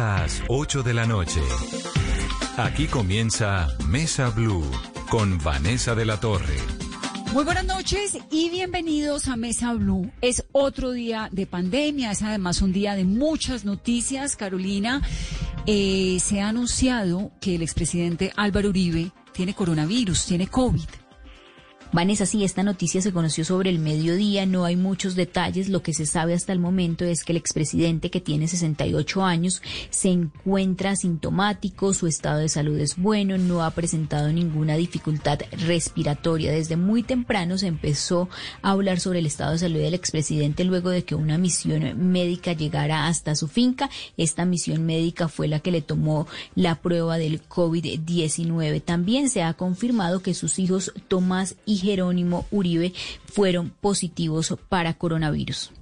las 8 de la noche. Aquí comienza Mesa Blue con Vanessa de la Torre. Muy buenas noches y bienvenidos a Mesa Blue. Es otro día de pandemia, es además un día de muchas noticias. Carolina, eh, se ha anunciado que el expresidente Álvaro Uribe tiene coronavirus, tiene COVID. Vanessa, sí, esta noticia se conoció sobre el mediodía, no hay muchos detalles, lo que se sabe hasta el momento es que el expresidente que tiene 68 años se encuentra asintomático, su estado de salud es bueno, no ha presentado ninguna dificultad respiratoria. Desde muy temprano se empezó a hablar sobre el estado de salud del expresidente luego de que una misión médica llegara hasta su finca. Esta misión médica fue la que le tomó la prueba del COVID-19. También se ha confirmado que sus hijos Tomás y Jerónimo Uribe fueron positivos para coronavirus.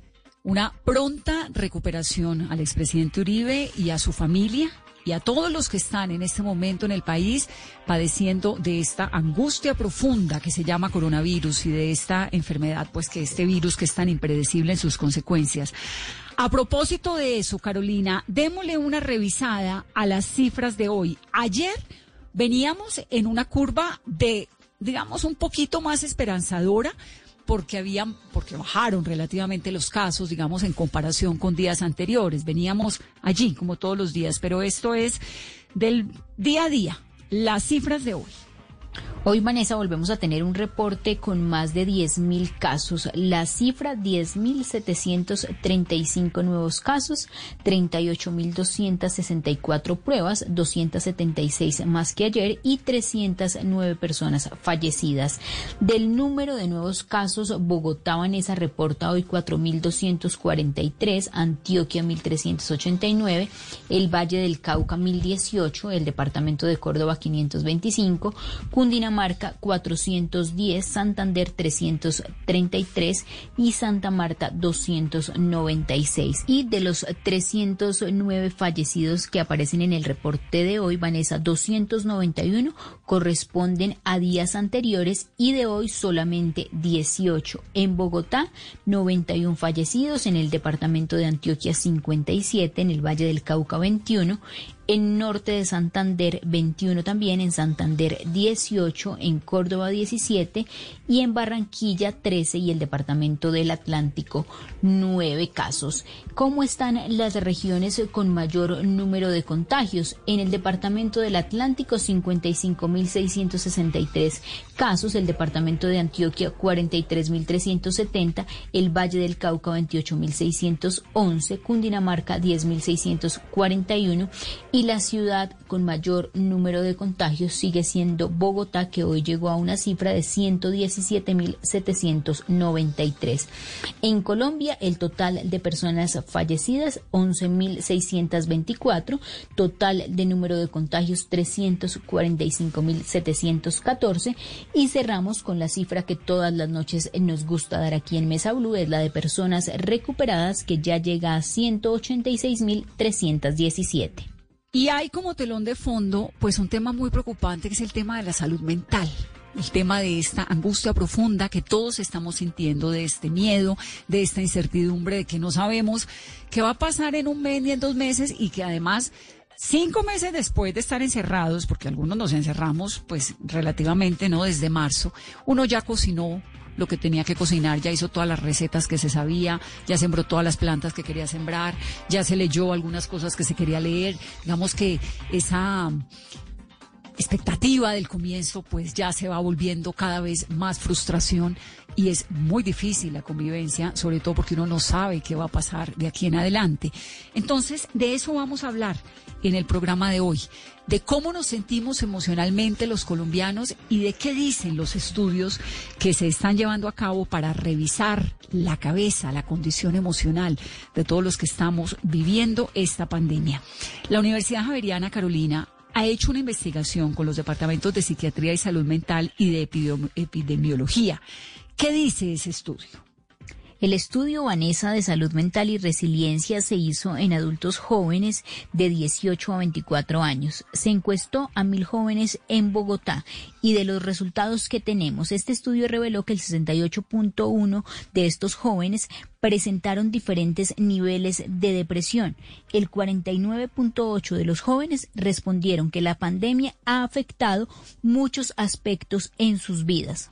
Una pronta recuperación al expresidente Uribe y a su familia y a todos los que están en este momento en el país padeciendo de esta angustia profunda que se llama coronavirus y de esta enfermedad, pues que este virus que es tan impredecible en sus consecuencias. A propósito de eso, Carolina, démosle una revisada a las cifras de hoy. Ayer veníamos en una curva de digamos, un poquito más esperanzadora porque habían, porque bajaron relativamente los casos, digamos, en comparación con días anteriores. Veníamos allí, como todos los días, pero esto es del día a día, las cifras de hoy. Hoy, Vanessa, volvemos a tener un reporte con más de 10.000 casos. La cifra, 10.735 nuevos casos, 38.264 pruebas, 276 más que ayer y 309 personas fallecidas. Del número de nuevos casos, Bogotá, Vanessa, reporta hoy 4.243, Antioquia 1.389, el Valle del Cauca 1.018, el Departamento de Córdoba 525, Cundinamarca Marca 410, Santander 333 y Santa Marta 296. Y de los 309 fallecidos que aparecen en el reporte de hoy, Vanessa, 291 corresponden a días anteriores y de hoy solamente 18. En Bogotá, 91 fallecidos, en el departamento de Antioquia 57, en el Valle del Cauca 21, en norte de Santander 21 también, en Santander 18, en Córdoba 17 y en Barranquilla 13 y el departamento del Atlántico 9 casos. ¿Cómo están las regiones con mayor número de contagios? En el departamento del Atlántico 55.663 casos, el departamento de Antioquia 43.370, el Valle del Cauca 28.611, Cundinamarca 10.641 y la ciudad con mayor número de contagios sigue siendo Bogotá, que hoy llegó a una cifra de 117.793. En Colombia, el total de personas fallecidas, 11.624, total de número de contagios, 345.714 y cerramos con la cifra que todas las noches nos gusta dar aquí en Mesa Blue, es la de personas recuperadas que ya llega a 186.317. Y hay como telón de fondo, pues un tema muy preocupante que es el tema de la salud mental. El tema de esta angustia profunda que todos estamos sintiendo, de este miedo, de esta incertidumbre, de que no sabemos qué va a pasar en un mes ni en dos meses y que además Cinco meses después de estar encerrados, porque algunos nos encerramos pues relativamente, ¿no? Desde marzo, uno ya cocinó lo que tenía que cocinar, ya hizo todas las recetas que se sabía, ya sembró todas las plantas que quería sembrar, ya se leyó algunas cosas que se quería leer. Digamos que esa expectativa del comienzo pues ya se va volviendo cada vez más frustración y es muy difícil la convivencia, sobre todo porque uno no sabe qué va a pasar de aquí en adelante. Entonces, de eso vamos a hablar en el programa de hoy, de cómo nos sentimos emocionalmente los colombianos y de qué dicen los estudios que se están llevando a cabo para revisar la cabeza, la condición emocional de todos los que estamos viviendo esta pandemia. La Universidad Javeriana Carolina ha hecho una investigación con los departamentos de psiquiatría y salud mental y de epidemiología. ¿Qué dice ese estudio? El estudio Vanessa de salud mental y resiliencia se hizo en adultos jóvenes de 18 a 24 años. Se encuestó a mil jóvenes en Bogotá y de los resultados que tenemos, este estudio reveló que el 68.1 de estos jóvenes presentaron diferentes niveles de depresión. El 49.8 de los jóvenes respondieron que la pandemia ha afectado muchos aspectos en sus vidas.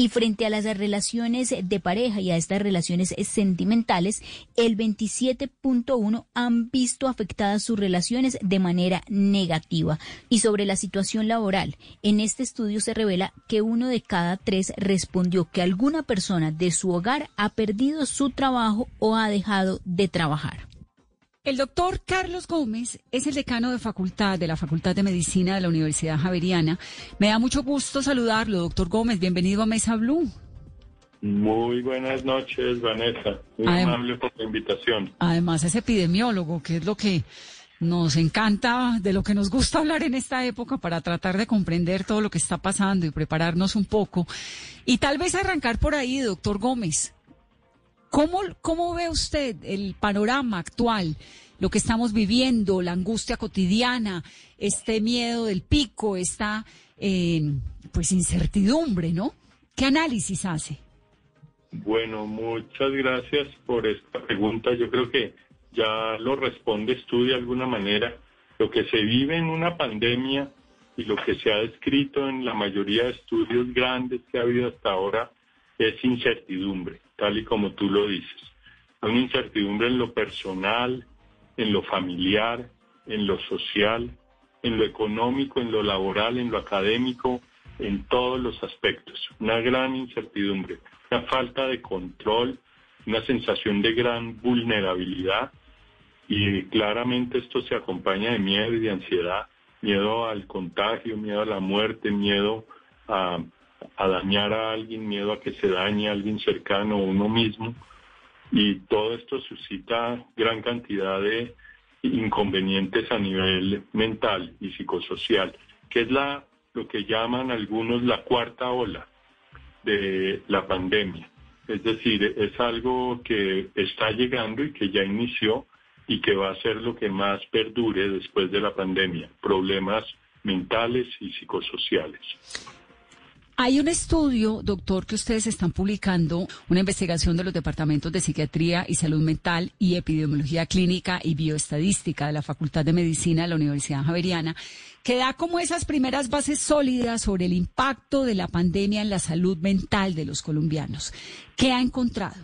Y frente a las relaciones de pareja y a estas relaciones sentimentales, el 27.1 han visto afectadas sus relaciones de manera negativa. Y sobre la situación laboral, en este estudio se revela que uno de cada tres respondió que alguna persona de su hogar ha perdido su trabajo o ha dejado de trabajar. El doctor Carlos Gómez es el decano de facultad de la Facultad de Medicina de la Universidad Javeriana. Me da mucho gusto saludarlo, doctor Gómez. Bienvenido a Mesa Blue. Muy buenas noches, Vanessa. Muy amable por la invitación. Además, es epidemiólogo, que es lo que nos encanta, de lo que nos gusta hablar en esta época para tratar de comprender todo lo que está pasando y prepararnos un poco. Y tal vez arrancar por ahí, doctor Gómez. ¿Cómo, ¿Cómo ve usted el panorama actual, lo que estamos viviendo, la angustia cotidiana, este miedo del pico, esta eh, pues incertidumbre, ¿no? ¿Qué análisis hace? Bueno, muchas gracias por esta pregunta. Yo creo que ya lo respondes tú de alguna manera. Lo que se vive en una pandemia y lo que se ha descrito en la mayoría de estudios grandes que ha habido hasta ahora es incertidumbre tal y como tú lo dices. Una incertidumbre en lo personal, en lo familiar, en lo social, en lo económico, en lo laboral, en lo académico, en todos los aspectos. Una gran incertidumbre, una falta de control, una sensación de gran vulnerabilidad y claramente esto se acompaña de miedo y de ansiedad, miedo al contagio, miedo a la muerte, miedo a a dañar a alguien, miedo a que se dañe a alguien cercano o uno mismo. Y todo esto suscita gran cantidad de inconvenientes a nivel mental y psicosocial, que es la, lo que llaman algunos la cuarta ola de la pandemia. Es decir, es algo que está llegando y que ya inició y que va a ser lo que más perdure después de la pandemia, problemas mentales y psicosociales. Hay un estudio, doctor, que ustedes están publicando, una investigación de los departamentos de psiquiatría y salud mental y epidemiología clínica y bioestadística de la Facultad de Medicina de la Universidad Javeriana, que da como esas primeras bases sólidas sobre el impacto de la pandemia en la salud mental de los colombianos. ¿Qué ha encontrado?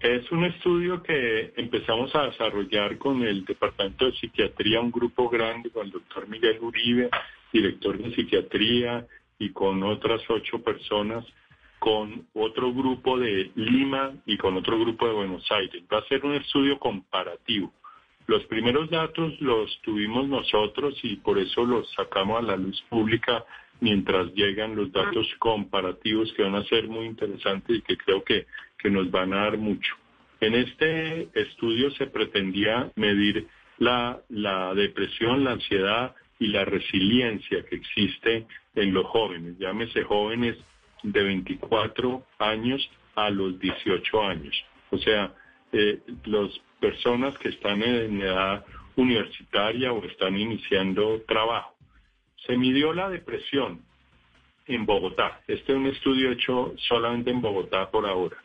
Es un estudio que empezamos a desarrollar con el Departamento de Psiquiatría, un grupo grande con el doctor Miguel Uribe, director de psiquiatría, y con otras ocho personas, con otro grupo de Lima y con otro grupo de Buenos Aires. Va a ser un estudio comparativo. Los primeros datos los tuvimos nosotros y por eso los sacamos a la luz pública mientras llegan los datos comparativos que van a ser muy interesantes y que creo que, que nos van a dar mucho. En este estudio se pretendía medir la, la depresión, la ansiedad y la resiliencia que existe en los jóvenes, llámese jóvenes de 24 años a los 18 años. O sea, eh, las personas que están en edad universitaria o están iniciando trabajo. Se midió la depresión en Bogotá. Este es un estudio hecho solamente en Bogotá por ahora.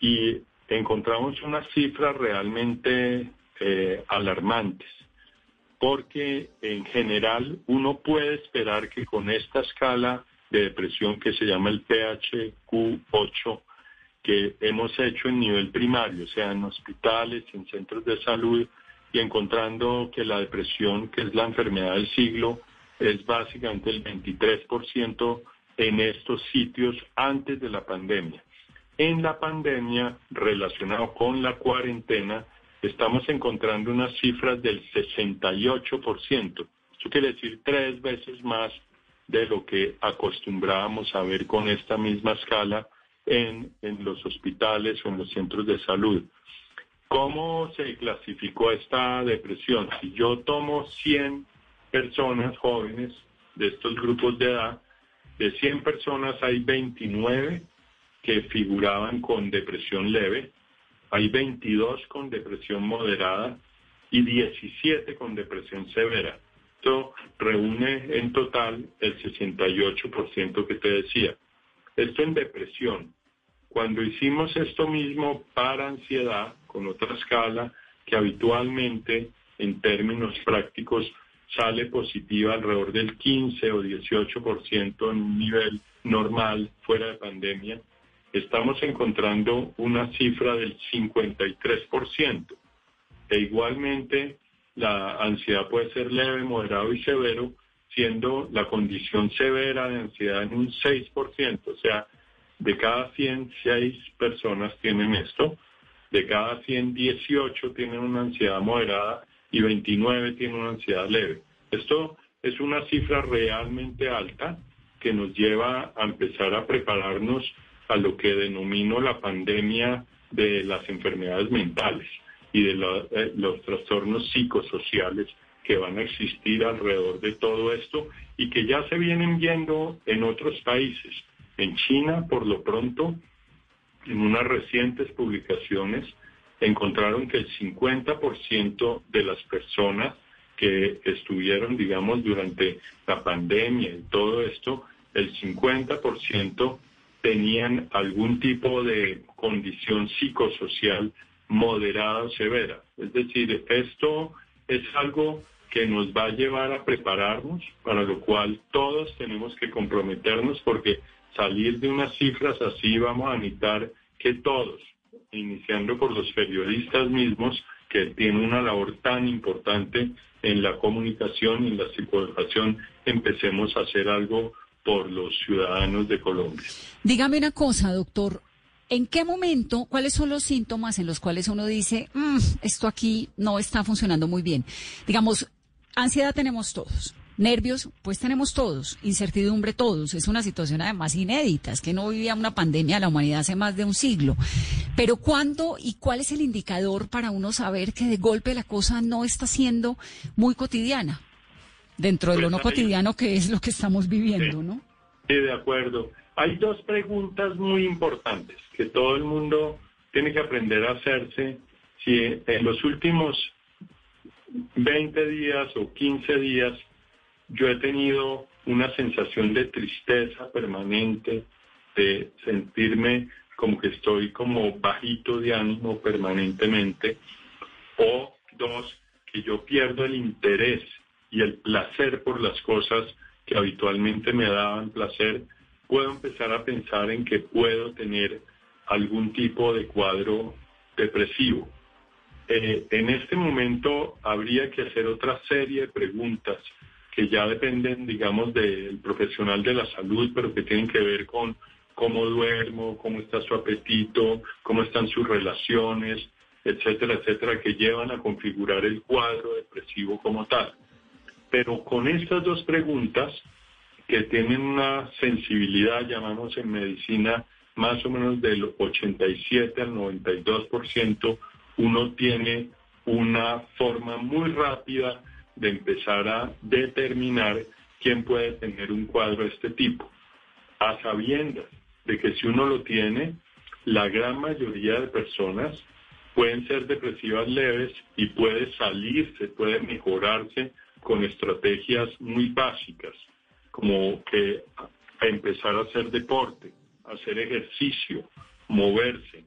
Y encontramos unas cifras realmente eh, alarmantes porque en general uno puede esperar que con esta escala de depresión que se llama el PHQ8, que hemos hecho en nivel primario, o sea, en hospitales, en centros de salud, y encontrando que la depresión, que es la enfermedad del siglo, es básicamente el 23% en estos sitios antes de la pandemia. En la pandemia, relacionado con la cuarentena, estamos encontrando unas cifras del 68%. Esto quiere decir tres veces más de lo que acostumbrábamos a ver con esta misma escala en, en los hospitales o en los centros de salud. ¿Cómo se clasificó esta depresión? Si yo tomo 100 personas jóvenes de estos grupos de edad, de 100 personas hay 29 que figuraban con depresión leve, hay 22 con depresión moderada y 17 con depresión severa. Esto reúne en total el 68% que te decía. Esto en depresión. cuando hicimos esto mismo para ansiedad, con otra escala, que habitualmente en términos prácticos sale positiva alrededor del 15 o 18% en un nivel normal fuera de pandemia, estamos encontrando una cifra del 53%. E igualmente la ansiedad puede ser leve, moderado y severo, siendo la condición severa de ansiedad en un 6%, o sea, de cada 100, 6 personas tienen esto, de cada 100, 18 tienen una ansiedad moderada y 29 tienen una ansiedad leve. Esto es una cifra realmente alta que nos lleva a empezar a prepararnos a lo que denomino la pandemia de las enfermedades mentales y de eh, los trastornos psicosociales que van a existir alrededor de todo esto y que ya se vienen viendo en otros países. En China, por lo pronto, en unas recientes publicaciones, encontraron que el 50% de las personas que estuvieron, digamos, durante la pandemia y todo esto, el 50% tenían algún tipo de condición psicosocial moderada o severa. Es decir, esto es algo que nos va a llevar a prepararnos, para lo cual todos tenemos que comprometernos porque salir de unas cifras así vamos a necesitar que todos, iniciando por los periodistas mismos, que tienen una labor tan importante en la comunicación y en la psicoeducación, empecemos a hacer algo por los ciudadanos de Colombia. Dígame una cosa, doctor. ¿En qué momento, cuáles son los síntomas en los cuales uno dice, mm, esto aquí no está funcionando muy bien? Digamos, ansiedad tenemos todos, Nervios, pues tenemos todos, incertidumbre todos. Es una situación además inédita, es que no vivía una pandemia la humanidad hace más de un siglo. Pero ¿cuándo y cuál es el indicador para uno saber que de golpe la cosa no está siendo muy cotidiana? Dentro de lo pues cotidiano que es lo que estamos viviendo, ¿no? Sí, de acuerdo. Hay dos preguntas muy importantes que todo el mundo tiene que aprender a hacerse. Si en los últimos 20 días o 15 días yo he tenido una sensación de tristeza permanente, de sentirme como que estoy como bajito de ánimo permanentemente, o dos, que yo pierdo el interés y el placer por las cosas que habitualmente me daban placer, puedo empezar a pensar en que puedo tener algún tipo de cuadro depresivo. Eh, en este momento habría que hacer otra serie de preguntas que ya dependen, digamos, del profesional de la salud, pero que tienen que ver con cómo duermo, cómo está su apetito, cómo están sus relaciones, etcétera, etcétera, que llevan a configurar el cuadro depresivo como tal. Pero con estas dos preguntas, que tienen una sensibilidad, llamamos en medicina, más o menos del 87 al 92%, uno tiene una forma muy rápida de empezar a determinar quién puede tener un cuadro de este tipo, a sabiendas de que si uno lo tiene, la gran mayoría de personas pueden ser depresivas leves y puede salirse, puede mejorarse con estrategias muy básicas, como que empezar a hacer deporte, hacer ejercicio, moverse,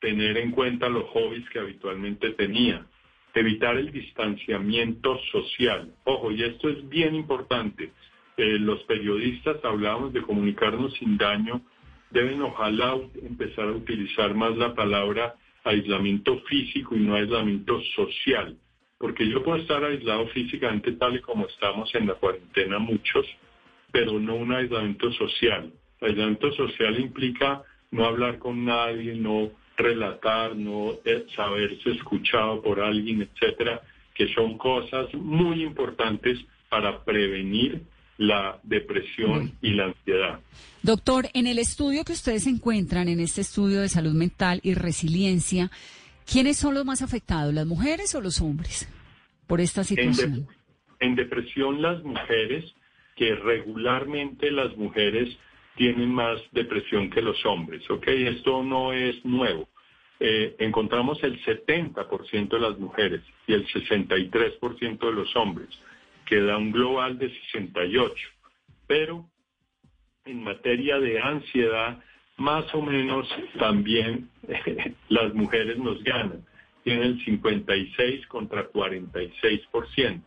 tener en cuenta los hobbies que habitualmente tenía, evitar el distanciamiento social. Ojo, y esto es bien importante. Eh, los periodistas hablamos de comunicarnos sin daño, deben ojalá empezar a utilizar más la palabra aislamiento físico y no aislamiento social, porque yo puedo estar aislado físicamente tal y como estamos en la cuarentena muchos, pero no un aislamiento social. aislamiento social implica no hablar con nadie, no relatar, no saberse escuchado por alguien, etcétera, que son cosas muy importantes para prevenir la depresión y la ansiedad. Doctor, en el estudio que ustedes encuentran, en este estudio de salud mental y resiliencia, ¿quiénes son los más afectados, las mujeres o los hombres, por esta situación? En, en depresión las mujeres, que regularmente las mujeres tienen más depresión que los hombres, ¿ok? Esto no es nuevo. Eh, encontramos el 70% de las mujeres y el 63% de los hombres, que da un global de 68. Pero en materia de ansiedad, más o menos también las mujeres nos ganan. Tienen el 56 contra 46%.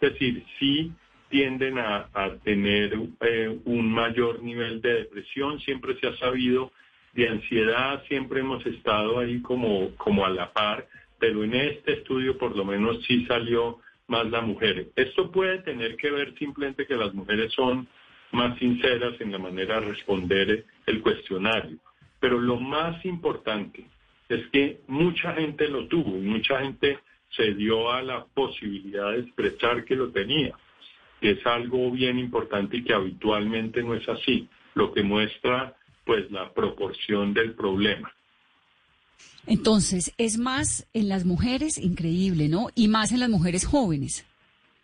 Es decir, sí tienden a, tener eh, un mayor nivel de depresión, siempre se ha sabido, de ansiedad siempre hemos estado ahí como, como a la par, pero en este estudio por lo menos sí salió más la mujer. Esto puede tener que ver simplemente que las mujeres son más sinceras en la manera de responder el cuestionario. Pero lo más importante es que mucha gente lo tuvo y mucha gente se dio a la posibilidad de expresar que lo tenía, que es algo bien importante y que habitualmente no es así, lo que muestra pues la proporción del problema. Entonces, es más en las mujeres, increíble, ¿no? Y más en las mujeres jóvenes.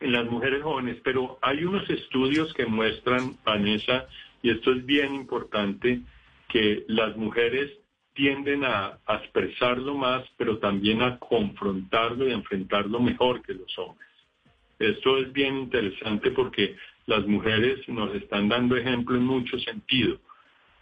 En las mujeres jóvenes, pero hay unos estudios que muestran, Vanessa, y esto es bien importante, que las mujeres tienden a, expresarlo más, pero también a confrontarlo y enfrentarlo mejor que los hombres. Esto es bien interesante porque las mujeres nos están dando ejemplo en muchos sentidos.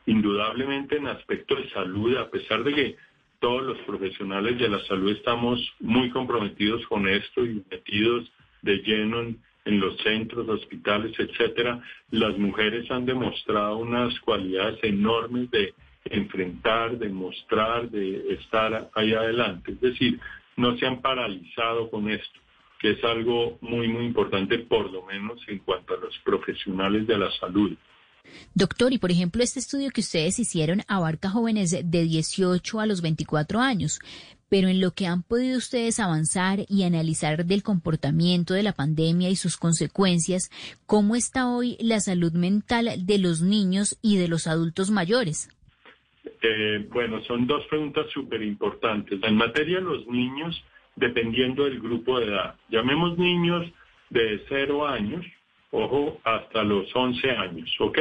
Indudablemente en aspecto de salud, a pesar de que todos los profesionales de la salud estamos muy comprometidos con esto y metidos de lleno en, los centros, hospitales, etcétera, las mujeres han demostrado unas cualidades enormes de enfrentar, de mostrar, de estar ahí adelante. Es decir, no se han paralizado con esto, que es algo muy, muy importante, por lo menos en cuanto a los profesionales de la salud. Doctor, y por ejemplo, este estudio que ustedes hicieron abarca jóvenes de 18 a los 24 años, pero en lo que han podido ustedes avanzar y analizar del comportamiento de la pandemia y sus consecuencias, ¿cómo está hoy la salud mental de los niños y de los adultos mayores? Eh, bueno, son dos preguntas súper importantes. En materia de los niños, dependiendo del grupo de edad, llamemos niños de 0 años, ojo, hasta los 11 años, ¿ok?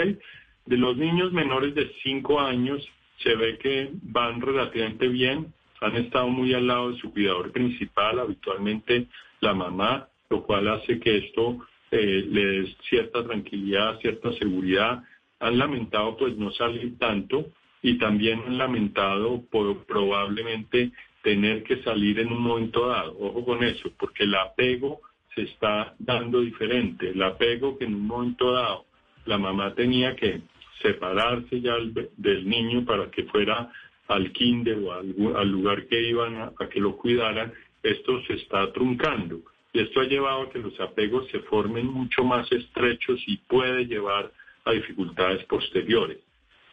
De los niños menores de 5 años se ve que van relativamente bien, han estado muy al lado de su cuidador principal, habitualmente la mamá, lo cual hace que esto eh, le dé cierta tranquilidad, cierta seguridad. Han lamentado pues no salir tanto y también han lamentado probablemente tener que salir en un momento dado. Ojo con eso, porque el apego se está dando diferente. El apego que en un momento dado la mamá tenía que separarse ya del niño para que fuera al kinder o al, lugar que iban a, a, que lo cuidaran, esto se está truncando. Y esto ha llevado a que los apegos se formen mucho más estrechos y puede llevar a dificultades posteriores.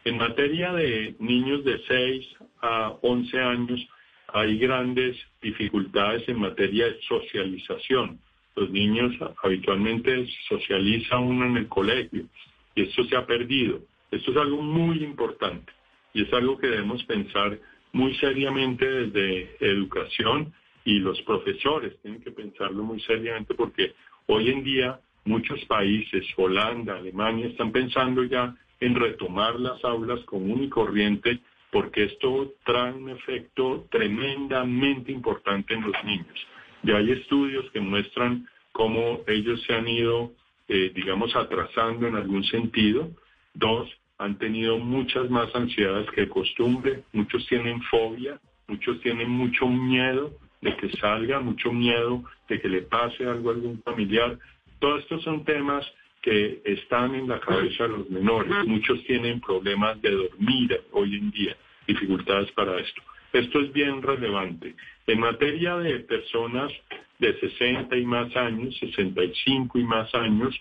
En materia de niños de 6 a 11 años, hay grandes dificultades en materia de socialización. Los niños habitualmente socializan uno en el colegio y esto se ha perdido. Esto es algo muy importante y es algo que debemos pensar muy seriamente desde educación y los profesores tienen que pensarlo muy seriamente porque hoy en día muchos países, Holanda, Alemania, están pensando ya en retomar las aulas común y corriente porque esto trae un efecto tremendamente importante en los niños. Ya hay estudios que muestran cómo ellos se han ido, eh, digamos, atrasando en algún sentido. Dos, han tenido muchas más ansiedades que de costumbre, muchos tienen fobia, muchos tienen mucho miedo de que salga, mucho miedo de que le pase algo a algún familiar. Todos estos son temas que están en la cabeza de los menores. Muchos tienen problemas de dormir hoy en día, dificultades para esto. Esto es bien relevante. En materia de personas de 60 y más años, 65 y más años,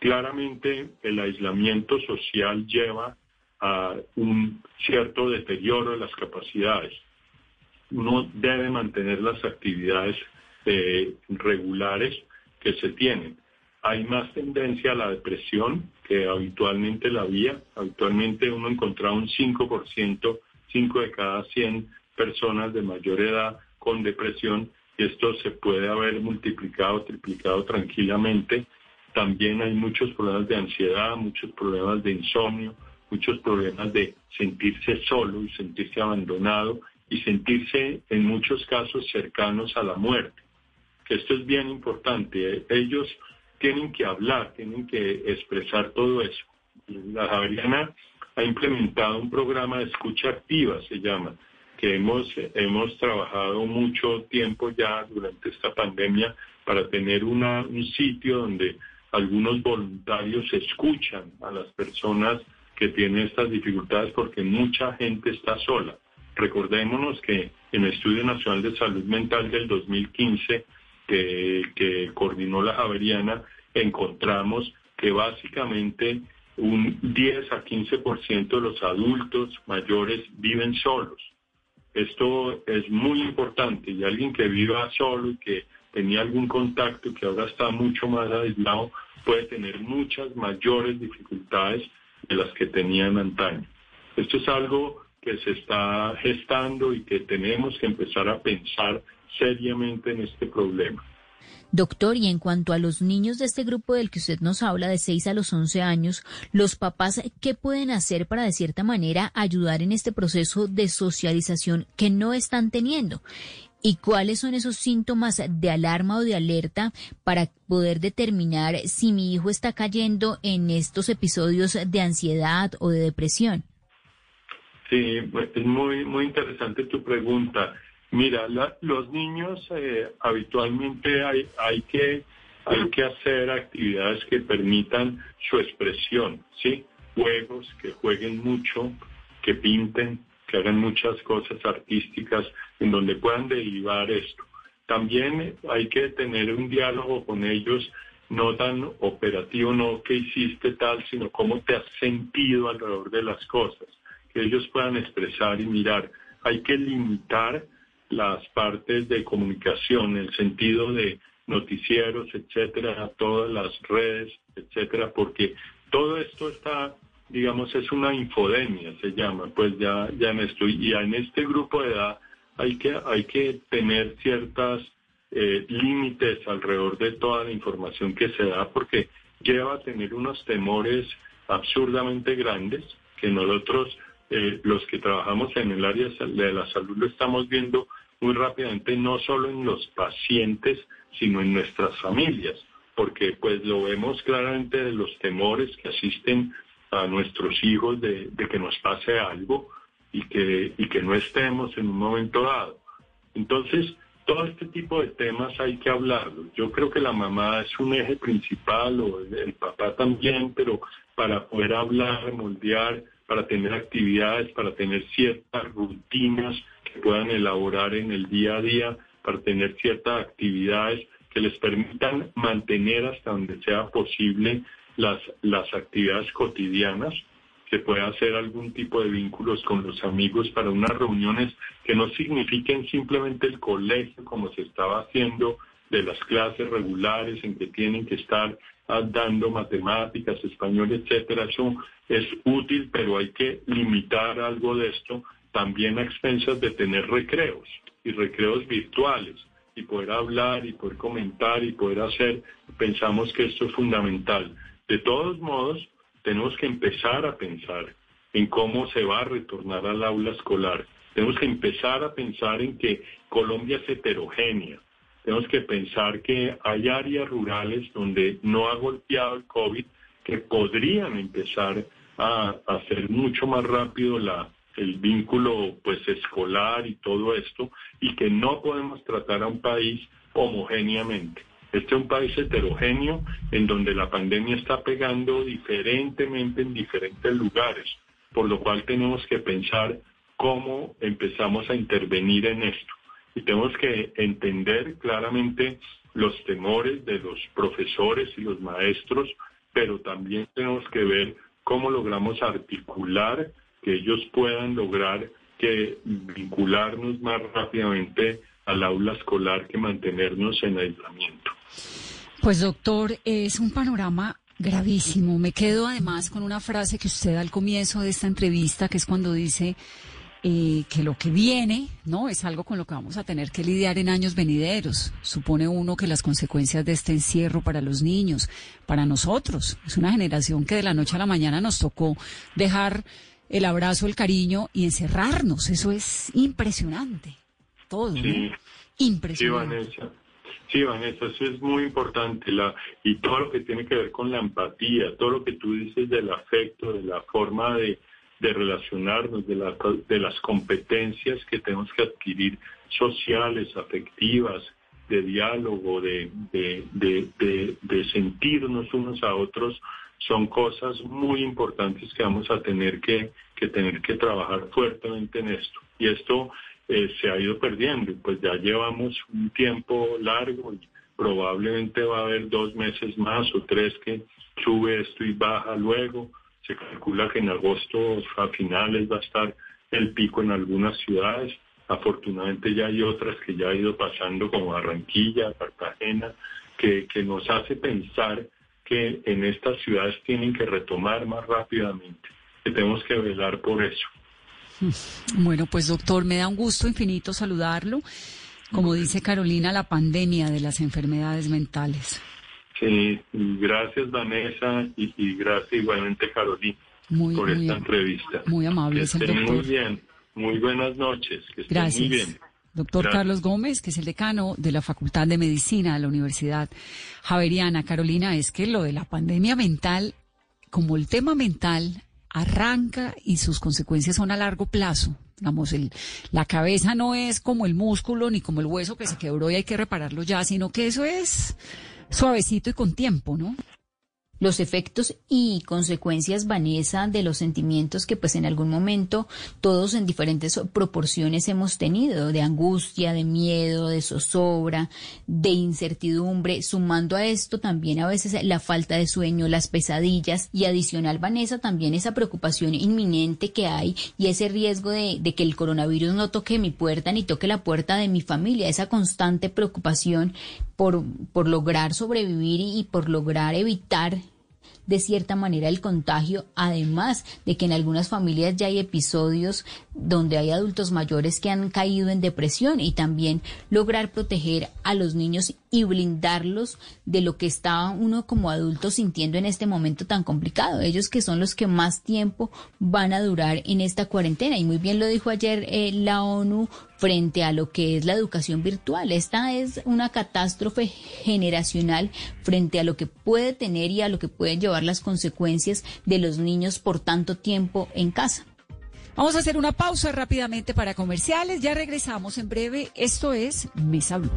claramente el aislamiento social lleva a un cierto deterioro de las capacidades. Uno debe mantener las actividades eh, regulares que se tienen. Hay más tendencia a la depresión que habitualmente la había. Habitualmente uno encontraba un 5%, 5 de cada 100 personas de mayor edad con depresión y esto se puede haber multiplicado, triplicado tranquilamente. También hay muchos problemas de ansiedad, muchos problemas de insomnio, muchos problemas de sentirse solo y sentirse abandonado y sentirse en muchos casos cercanos a la muerte. Esto es bien importante. Ellos tienen que hablar, tienen que expresar todo eso. La Javeriana ha implementado un programa de escucha activa, se llama, que hemos, hemos trabajado mucho tiempo ya durante esta pandemia para tener una, un sitio donde algunos voluntarios escuchan a las personas que tienen estas dificultades porque mucha gente está sola. Recordémonos que en el Estudio Nacional de Salud Mental del 2015 que, que coordinó la Javeriana, encontramos que básicamente un 10 a 15% de los adultos mayores viven solos. Esto es muy importante y alguien que viva solo y que tenía algún contacto que ahora está mucho más aislado puede tener muchas mayores dificultades de las que tenían antaño. Esto es algo que se está gestando y que tenemos que empezar a pensar seriamente en este problema. Doctor, y en cuanto a los niños de este grupo del que usted nos habla, de 6 a los 11 años, los papás, ¿qué pueden hacer para de cierta manera ayudar en este proceso de socialización que no están teniendo? ¿Y cuáles son esos síntomas de alarma o de alerta para poder determinar si mi hijo está cayendo en estos episodios de ansiedad o de depresión? Sí, pues, es muy, muy interesante tu pregunta. Mira, los niños eh, habitualmente hay, hay, que, hay que hacer actividades que permitan su expresión, ¿sí? Juegos, que jueguen mucho, que pinten, que hagan muchas cosas artísticas en donde puedan derivar esto. También hay que tener un diálogo con ellos, no tan operativo, no que hiciste tal, sino cómo te has sentido alrededor de las cosas, que ellos puedan expresar y mirar. Hay que limitar las partes de comunicación, el sentido de noticieros, etcétera, todas las redes, etcétera, porque todo esto está, digamos, es una infodemia, se llama, pues ya, ya en esto, y en este grupo de edad hay que, hay que tener ciertas eh, límites alrededor de toda la información que se da, porque lleva a tener unos temores absurdamente grandes que nosotros, eh, los que trabajamos en el área de la salud, lo estamos viendo muy rápidamente, no solo en los pacientes, sino en nuestras familias, porque pues lo vemos claramente de los temores que asisten a nuestros hijos de, que nos pase algo y que, y que no estemos en un momento dado. Entonces, todo este tipo de temas hay que hablarlo. Yo creo que la mamá es un eje principal, o el papá también, pero para poder hablar, moldear, para tener actividades, para tener ciertas rutinas puedan elaborar en el día a día para tener ciertas actividades que les permitan mantener hasta donde sea posible las, las actividades cotidianas, que pueda hacer algún tipo de vínculos con los amigos para unas reuniones que no signifiquen simplemente el colegio como se estaba haciendo de las clases regulares en que tienen que estar ah, dando matemáticas, español, etcétera. Eso es útil, pero hay que limitar algo de esto también a expensas de tener recreos y recreos virtuales y poder hablar y poder comentar y poder hacer, pensamos que esto es fundamental. De todos modos, tenemos que empezar a pensar en cómo se va a retornar al aula escolar. Tenemos que empezar a pensar en que Colombia es heterogénea. Tenemos que pensar que hay áreas rurales donde no ha golpeado el COVID que podrían empezar a hacer mucho más rápido el vínculo pues escolar y todo esto y que no podemos tratar a un país homogéneamente. Este es un país heterogéneo en donde la pandemia está pegando diferentemente en diferentes lugares, por lo cual tenemos que pensar cómo empezamos a intervenir en esto. Y tenemos que entender claramente los temores de los profesores y los maestros, pero también tenemos que ver cómo logramos articular que ellos puedan lograr que vincularnos más rápidamente al aula escolar que mantenernos en aislamiento. Pues doctor, es un panorama gravísimo. Me quedo además con una frase que usted da al comienzo de esta entrevista, que es cuando dice eh, que lo que viene, ¿no? Es algo con lo que vamos a tener que lidiar en años venideros. Supone uno que las consecuencias de este encierro para los niños, para nosotros, es una generación que de la noche a la mañana nos tocó dejar el abrazo, el cariño y encerrarnos. Eso es impresionante. Todo. Sí. Impresionante. Sí. Sí, Vanessa, eso es muy importante. La, y todo lo que tiene que ver con la empatía, todo lo que tú dices del afecto, de la forma de, de relacionarnos, de, de las competencias que tenemos que adquirir sociales, afectivas, de diálogo, de, de, sentirnos unos a otros, son cosas muy importantes que vamos a tener que, tener que trabajar fuertemente en esto. Y esto eh, se ha ido perdiendo, pues ya llevamos un tiempo largo y probablemente va a haber dos meses más o tres que sube esto y baja luego. Se calcula que en agosto a finales va a estar el pico en algunas ciudades Afortunadamente ya hay otras que ya ha ido pasando como Barranquilla, Cartagena, que, que nos hace pensar que en estas ciudades tienen que retomar más rápidamente, que tenemos que velar por eso. Bueno, pues doctor, me da un gusto infinito saludarlo. Como dice Carolina, la pandemia de las enfermedades mentales. Sí, gracias Vanessa y, gracias igualmente Carolina por esta entrevista. Muy amable, que doctor. Muy bien. Muy buenas noches. Que Gracias. Muy bien. Doctor Carlos Gómez, que es el decano de la Facultad de Medicina de la Universidad Javeriana. Carolina, es que lo de la pandemia mental, como el tema mental arranca y sus consecuencias son a largo plazo. Digamos, el, la cabeza no es como el músculo ni como el hueso que se quebró y hay que repararlo ya, sino que eso es suavecito y con tiempo, ¿no? Los efectos y consecuencias, Vanessa, de los sentimientos que pues en algún momento todos en diferentes proporciones hemos tenido, de angustia, de miedo, de zozobra, de incertidumbre, sumando a esto también a veces la falta de sueño, las pesadillas y adicional, Vanessa, también esa preocupación inminente que hay y ese riesgo de, de que el coronavirus no toque mi puerta ni toque la puerta de mi familia, esa constante preocupación por, por lograr sobrevivir y por lograr evitar de cierta manera el contagio, además de que en algunas familias ya hay episodios donde hay adultos mayores que han caído en depresión y también lograr proteger a los niños y blindarlos de lo que está uno como adulto sintiendo en este momento tan complicado. Ellos que son los que más tiempo van a durar en esta cuarentena. Y muy bien lo dijo ayer eh, la ONU frente a lo que es la educación virtual. Esta es una catástrofe generacional frente a lo que puede tener y a lo que pueden llevar las consecuencias de los niños por tanto tiempo en casa. Vamos a hacer una pausa rápidamente para comerciales. Ya regresamos en breve. Esto es Mesa Blue.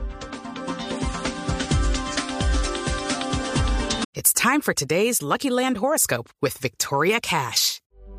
It's time for today's Lucky Land horoscope with Victoria Cash.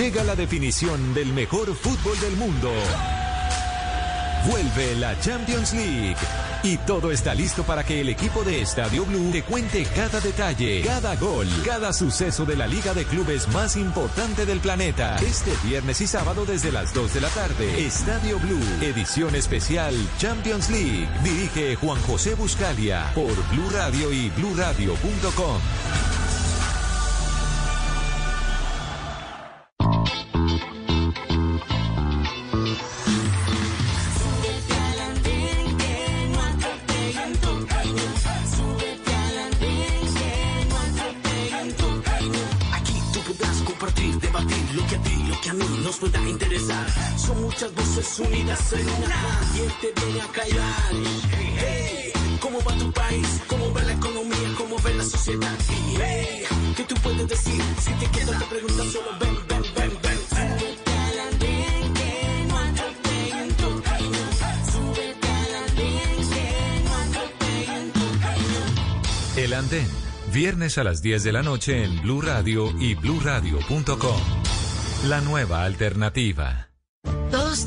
Llega la definición del mejor fútbol del mundo. Vuelve la Champions League. Y todo está listo para que el equipo de Estadio Blue te cuente cada detalle, cada gol, cada suceso de la liga de clubes más importante del planeta. Este viernes y sábado desde las 2 de la tarde. Estadio Blue, edición especial Champions League. Dirige Juan José Buscalia por Blue Radio y bluradio.com. unidas en una. ¿Quién te viene a callar? Hey, ¿cómo va tu país? ¿Cómo va la economía? ¿Cómo va la sociedad? Hey, ¿qué tú puedes decir? Si te quedas te preguntas solo ven, ven, ven, ven. Súbete al andén que no atropellen tu camino. Súbete al andén que no atropellen tu camino. El andén, viernes a las 10 de la noche en Blue Radio y bluradio.com. La nueva alternativa.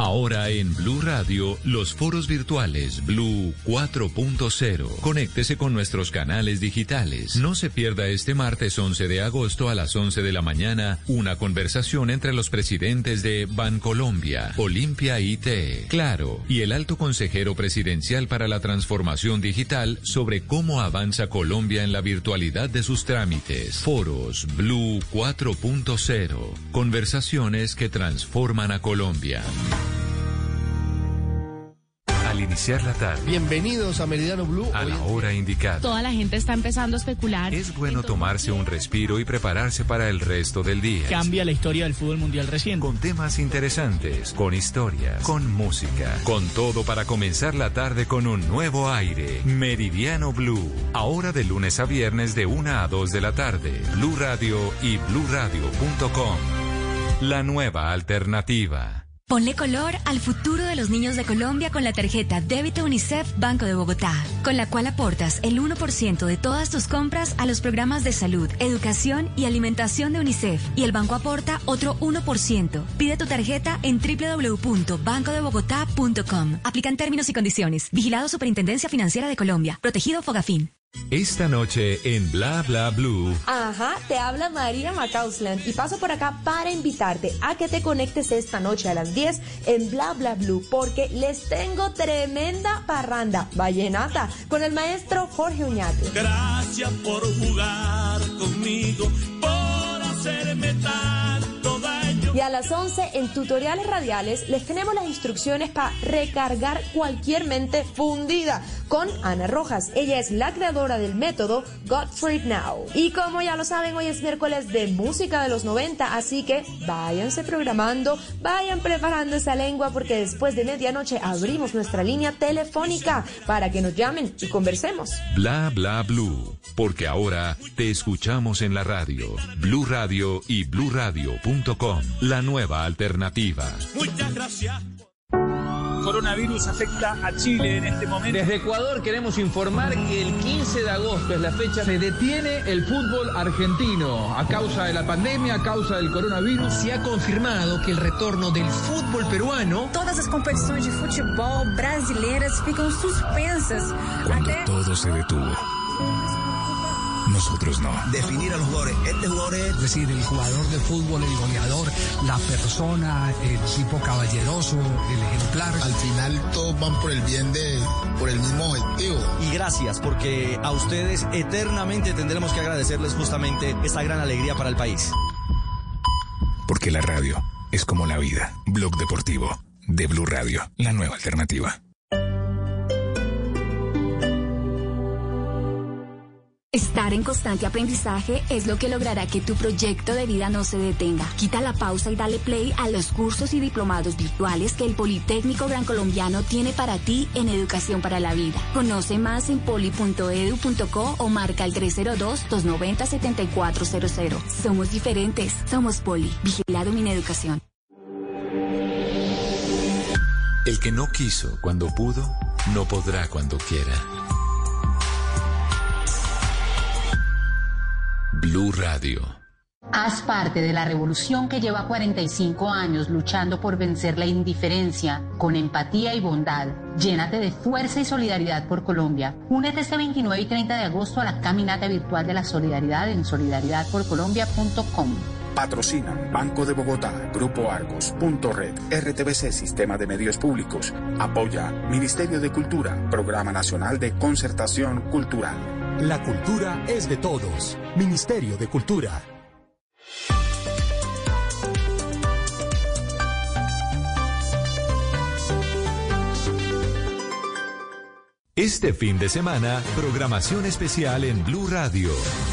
Ahora en Blue Radio, los foros virtuales Blue 4.0. Conéctese con nuestros canales digitales. No se pierda este martes 11 de agosto a las 11 de la mañana una conversación entre los presidentes de Bancolombia, Olimpia IT, Claro y el alto consejero presidencial para la transformación digital sobre cómo avanza Colombia en la virtualidad de sus trámites. Foros Blue 4.0. Conversaciones que transforman a Colombia iniciar la tarde. Bienvenidos a Meridiano Blue. A la hora indicada. Toda la gente está empezando a especular. Es bueno tomarse un respiro y prepararse para el resto del día. Cambia la historia del fútbol mundial recién. Con temas interesantes, con historias, con música, con todo para comenzar la tarde con un nuevo aire. Meridiano Blue. Ahora de lunes a viernes de 1 a 2 de la tarde. Blue Radio y bluradio.com. La nueva alternativa. Ponle color al futuro de los niños de Colombia con la tarjeta Débito UNICEF Banco de Bogotá, con la cual aportas el 1% de todas tus compras a los programas de salud, educación y alimentación de UNICEF y el banco aporta otro 1%. Pide tu tarjeta en www.bancodebogotá.com. Aplican términos y condiciones. Vigilado Superintendencia Financiera de Colombia. Protegido Fogafín. Esta noche en Bla Bla Blue. Ajá, te habla María Macausland y paso por acá para invitarte a que te conectes esta noche a las 10 en Bla Bla Blue porque les tengo tremenda parranda vallenata con el maestro Jorge Uñate. Gracias por jugar conmigo, por hacerme daño. Y a las 11 en tutoriales radiales les tenemos las instrucciones para recargar cualquier mente fundida con Ana Rojas. Ella es la creadora del método Godfrey Now. Y como ya lo saben, hoy es miércoles de música de los 90, así que váyanse programando, vayan preparando esa lengua porque después de medianoche abrimos nuestra línea telefónica para que nos llamen y conversemos. Bla bla blue, porque ahora te escuchamos en la radio. Blue Radio y bluradio.com, la nueva alternativa. Muchas gracias. Coronavirus afecta a Chile en este momento. Desde Ecuador queremos informar que el 15 de agosto es la fecha. Se detiene el fútbol argentino a causa de la pandemia, a causa del coronavirus. Se ha confirmado que el retorno del fútbol peruano. Todas las competiciones de fútbol brasileiras ficam suspensas. Cuando todo se detuvo. Nosotros no. Definir a los jugadores. Este jugador es... Es decir, el jugador de fútbol, el goleador, la persona, el tipo caballeroso, el ejemplar. Al final todos van por el bien de, por el mismo objetivo. Y gracias, porque a ustedes eternamente tendremos que agradecerles justamente esta gran alegría para el país. Porque la radio es como la vida. Blog Deportivo de Blue Radio, la nueva alternativa. Estar en constante aprendizaje es lo que logrará que tu proyecto de vida no se detenga. Quita la pausa y dale play a los cursos y diplomados virtuales que el Politécnico Gran Colombiano tiene para ti en Educación para la Vida. Conoce más en poli.edu.co o marca el 302-290-7400. Somos diferentes. Somos Poli. Vigilado Mineducación. El que no quiso cuando pudo, no podrá cuando quiera. Blue Radio. Haz parte de la revolución que lleva 45 años luchando por vencer la indiferencia con empatía y bondad. Llénate de fuerza y solidaridad por Colombia. Únete este 29 y 30 de agosto a la caminata virtual de la solidaridad en solidaridadporcolombia.com. Patrocina Banco de Bogotá, Grupo Argos, Punto Red, RTBC Sistema de Medios Públicos. Apoya Ministerio de Cultura, Programa Nacional de Concertación Cultural. La cultura es de todos. Ministerio de Cultura. Este fin de semana, programación especial en Blue Radio.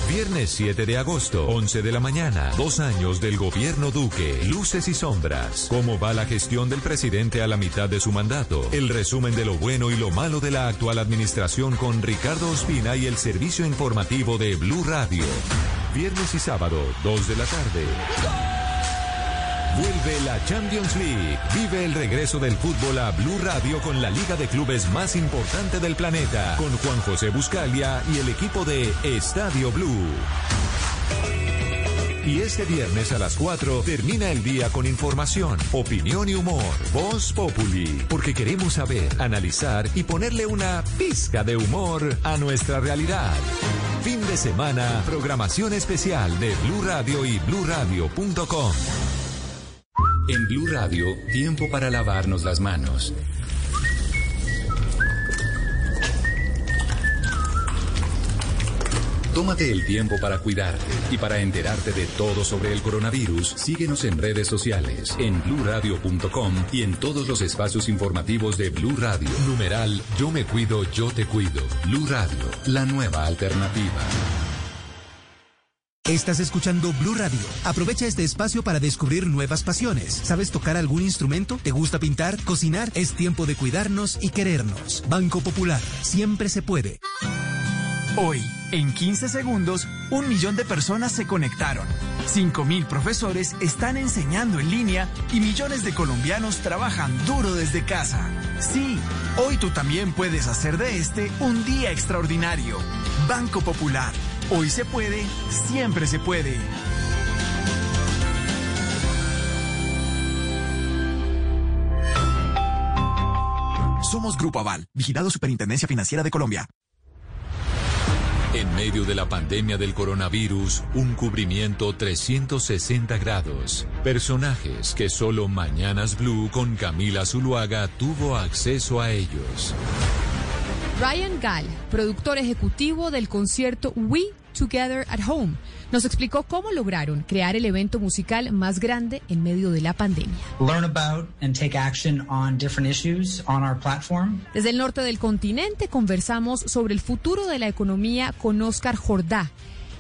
Viernes 7 de agosto, 11 de la mañana. Dos años del gobierno Duque. Luces y sombras. ¿Cómo va la gestión del presidente a la mitad de su mandato? El resumen de lo bueno y lo malo de la actual administración con Ricardo Ospina y el servicio informativo de Blue Radio. Viernes y sábado, 2 de la tarde. Vuelve la Champions League. Vive el regreso del fútbol a Blue Radio con la liga de clubes más importante del planeta. Con Juan José Buscalia y el equipo de Estadio Blue. Y este viernes a las 4 termina el día con información, opinión y humor. Voz Populi, porque queremos saber, analizar y ponerle una pizca de humor a nuestra realidad. Fin de semana, programación especial de Blue Radio y bluradio.com. En Blue Radio, tiempo para lavarnos las manos. Tómate el tiempo para cuidarte y para enterarte de todo sobre el coronavirus. Síguenos en redes sociales, en bluradio.com y en todos los espacios informativos de Blue Radio. Numeral Yo me cuido, yo te cuido. Blue Radio, la nueva alternativa. Estás escuchando Blue Radio. Aprovecha este espacio para descubrir nuevas pasiones. ¿Sabes tocar algún instrumento? ¿Te gusta pintar? ¿Cocinar? Es tiempo de cuidarnos y querernos. Banco Popular. Siempre se puede. Hoy, en 15 segundos, un millón de personas se conectaron. 5.000 profesores están enseñando en línea y millones de colombianos trabajan duro desde casa. Sí, hoy tú también puedes hacer de este un día extraordinario. Banco Popular. Hoy se puede, siempre se puede. Somos Grupo Aval, vigilado Superintendencia Financiera de Colombia. En medio de la pandemia del coronavirus, un cubrimiento 360 grados. Personajes que solo Mañanas Blue con Camila Zuluaga tuvo acceso a ellos. Ryan Gall, productor ejecutivo del concierto We Together at Home, nos explicó cómo lograron crear el evento musical más grande en medio de la pandemia. Learn about and take action on different issues on our platform. Desde el norte del continente conversamos sobre el futuro de la economía con Oscar Jordá,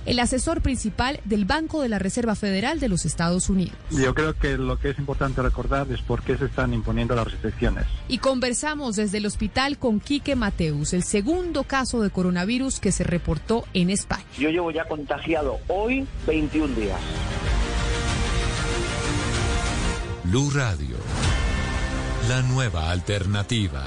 el asesor principal del Banco de la Reserva Federal de los Estados Unidos. Yo creo que lo que es importante recordar es por qué se están imponiendo las restricciones. Y conversamos desde el hospital con Quique Mateus, el segundo caso de coronavirus que se reportó en España. Yo llevo ya contagiado hoy 21 días. Blue Radio, la nueva alternativa.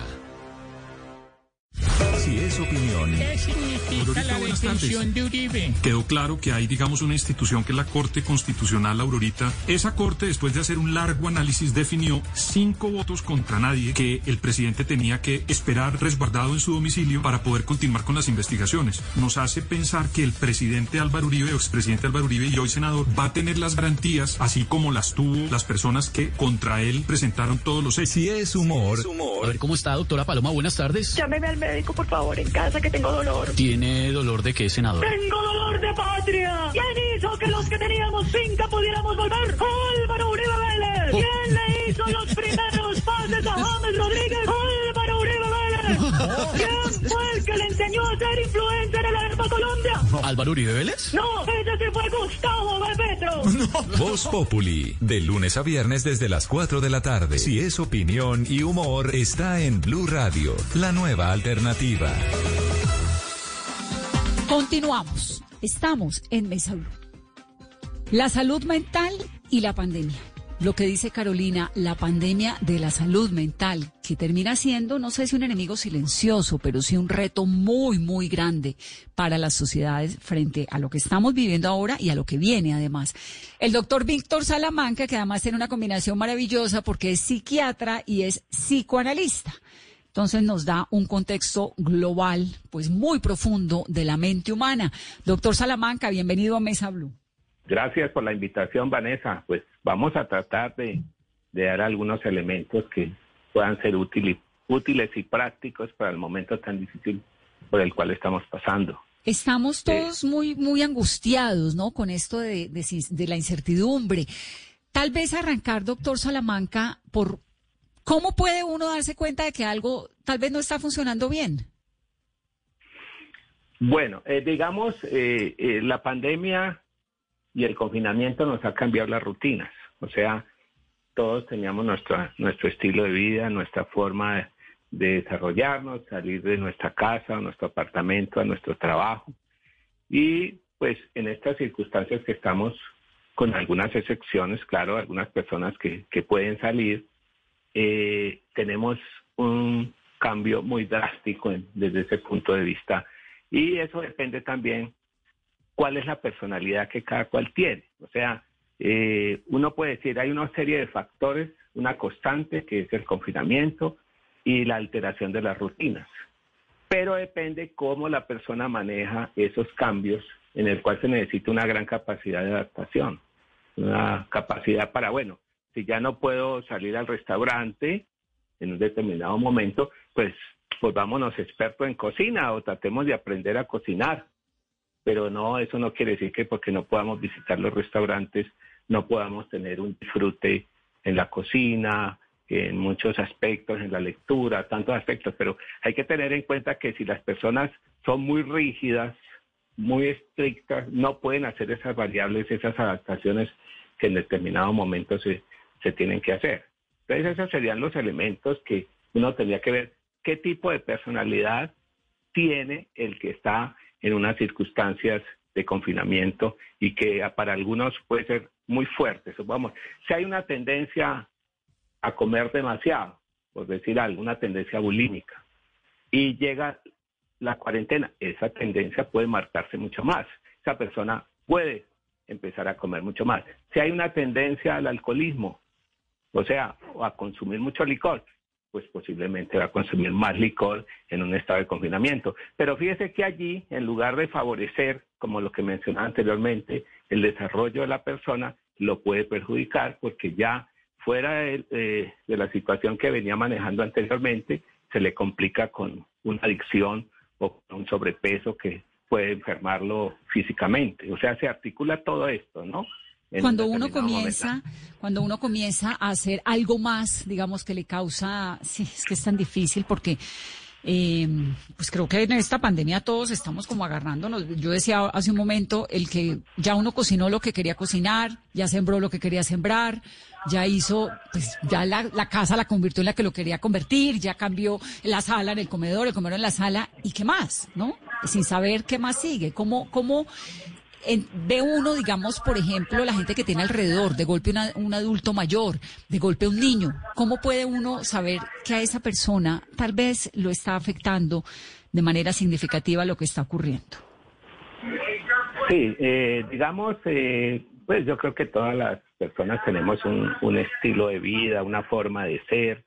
Si es opinión. ¿Qué significa la buenas detención de Uribe? Quedó claro que hay, digamos, una institución que es la Corte Constitucional Aurorita. Esa Corte, después de hacer un largo análisis, definió cinco votos contra nadie que el presidente tenía que esperar resguardado en su domicilio para poder continuar con las investigaciones. Nos hace pensar que el presidente Álvaro Uribe, expresidente Álvaro Uribe y hoy senador, va a tener las garantías, así como las tuvo las personas que contra él presentaron todos los hechos. Si es humor. A ver, ¿cómo está, doctora Paloma? Buenas tardes. Llámeme al médico, por favor, en casa que tengo dolor. ¿Tiene dolor de qué, senador? ¡Tengo dolor de patria! ¿Quién hizo que los que teníamos finca pudiéramos volver? ¡Álvaro Uribe Vélez! ¿Quién le hizo los primeros pases a James Rodríguez? ¡Álvaro! ¿Quién fue el que le enseñó a ser influencer en la Herba Colombia? ¿Álvaro Uribe Vélez? No, ese sí fue Gustavo Petro. Voz Populi, de lunes a viernes desde las 4 de la tarde. Si es opinión y humor, está en Blue Radio, la nueva alternativa. Continuamos. Estamos en Mesa Blue. La salud mental y la pandemia. Lo que dice Carolina, la pandemia de la salud mental, que termina siendo, no sé si un enemigo silencioso, pero sí un reto muy, muy grande para las sociedades frente a lo que estamos viviendo ahora y a lo que viene además. El doctor Víctor Salamanca, que además tiene una combinación maravillosa porque es psiquiatra y es psicoanalista. Entonces nos da un contexto global, pues muy profundo de la mente humana. Doctor Salamanca, bienvenido a Mesa Blue. Gracias por la invitación, Vanessa. Pues vamos a tratar de, de dar algunos elementos que puedan ser útiles, útiles y prácticos para el momento tan difícil por el cual estamos pasando. Estamos todos muy, muy angustiados, ¿no? Con esto de, de, de la incertidumbre. Tal vez arrancar, doctor Salamanca, por ¿Cómo puede uno darse cuenta de que algo tal vez no está funcionando bien? Bueno, eh, digamos, eh, eh, la pandemia y el confinamiento nos ha cambiado las rutinas. O sea, todos teníamos nuestra, nuestro estilo de vida, nuestra forma de, de desarrollarnos, salir de nuestra casa, a nuestro apartamento, a nuestro trabajo. Y pues en estas circunstancias que estamos, con algunas excepciones, claro, algunas personas que, que pueden salir, eh, tenemos un cambio muy drástico en, desde ese punto de vista y eso depende también cuál es la personalidad que cada cual tiene. O sea, eh, uno puede decir, hay una serie de factores, una constante que es el confinamiento y la alteración de las rutinas. Pero depende cómo la persona maneja esos cambios en el cual se necesita una gran capacidad de adaptación, una capacidad para, bueno, si ya no puedo salir al restaurante en un determinado momento, pues volvámonos expertos en cocina o tratemos de aprender a cocinar. Pero no, eso no quiere decir que porque no podamos visitar los restaurantes, no podamos tener un disfrute en la cocina, en muchos aspectos, en la lectura, tantos aspectos, pero hay que tener en cuenta que si las personas son muy rígidas, muy estrictas, no pueden hacer esas variables, esas adaptaciones que en determinado momento se, se tienen que hacer. Entonces esos serían los elementos que uno tendría que ver qué tipo de personalidad tiene el que está en unas circunstancias de confinamiento y que para algunos puede ser muy fuerte. Vamos, si hay una tendencia a comer demasiado, por decir algo, una tendencia bulímica, y llega la cuarentena, esa tendencia puede marcarse mucho más. Esa persona puede empezar a comer mucho más. Si hay una tendencia al alcoholismo, o sea, a consumir mucho licor, pues posiblemente va a consumir más licor en un estado de confinamiento. Pero fíjese que allí, en lugar de favorecer, como lo que mencionaba anteriormente, el desarrollo de la persona, lo puede perjudicar porque ya fuera de, eh, de la situación que venía manejando anteriormente, se le complica con una adicción o con un sobrepeso que puede enfermarlo físicamente. O sea, se articula todo esto, ¿no? Cuando uno comienza, cuando uno comienza a hacer algo más, digamos que le causa, sí, es que es tan difícil porque eh, pues creo que en esta pandemia todos estamos como agarrándonos. Yo decía hace un momento el que ya uno cocinó lo que quería cocinar, ya sembró lo que quería sembrar, ya hizo, pues ya la, la casa la convirtió en la que lo quería convertir, ya cambió la sala en el comedor, el comedor en la sala y qué más, ¿no? Sin saber qué más sigue. ¿Cómo, cómo ve uno, digamos, por ejemplo, la gente que tiene alrededor, de golpe un adulto mayor, de golpe un niño, ¿cómo puede uno saber que a esa persona tal vez lo está afectando de manera significativa lo que está ocurriendo? Sí, eh, digamos, eh, pues yo creo que todas las personas tenemos un, un estilo de vida, una forma de ser,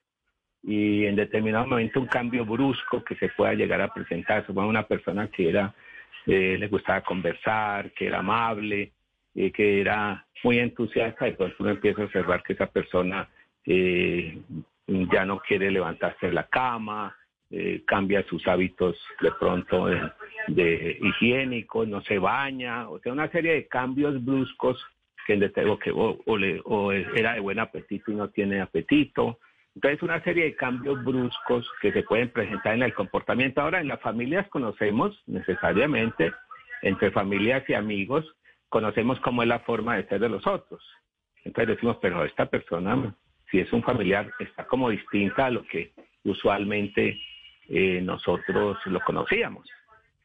y en determinado momento un cambio brusco que se pueda llegar a presentar. Somos una persona que era eh, le gustaba conversar, que era amable, eh, que era muy entusiasta, y pronto uno empieza a observar que esa persona eh, ya no quiere levantarse de la cama, cambia sus hábitos de pronto de, higiénicos, no se baña, o sea, una serie de cambios bruscos que, que o, o era de buen apetito y no tiene apetito, entonces, una serie de cambios bruscos que se pueden presentar en el comportamiento. Ahora, en las familias conocemos necesariamente, entre familias y amigos, conocemos cómo es la forma de ser de los otros. Entonces decimos, pero esta persona, si es un familiar, está como distinta a lo que usualmente eh, nosotros lo conocíamos.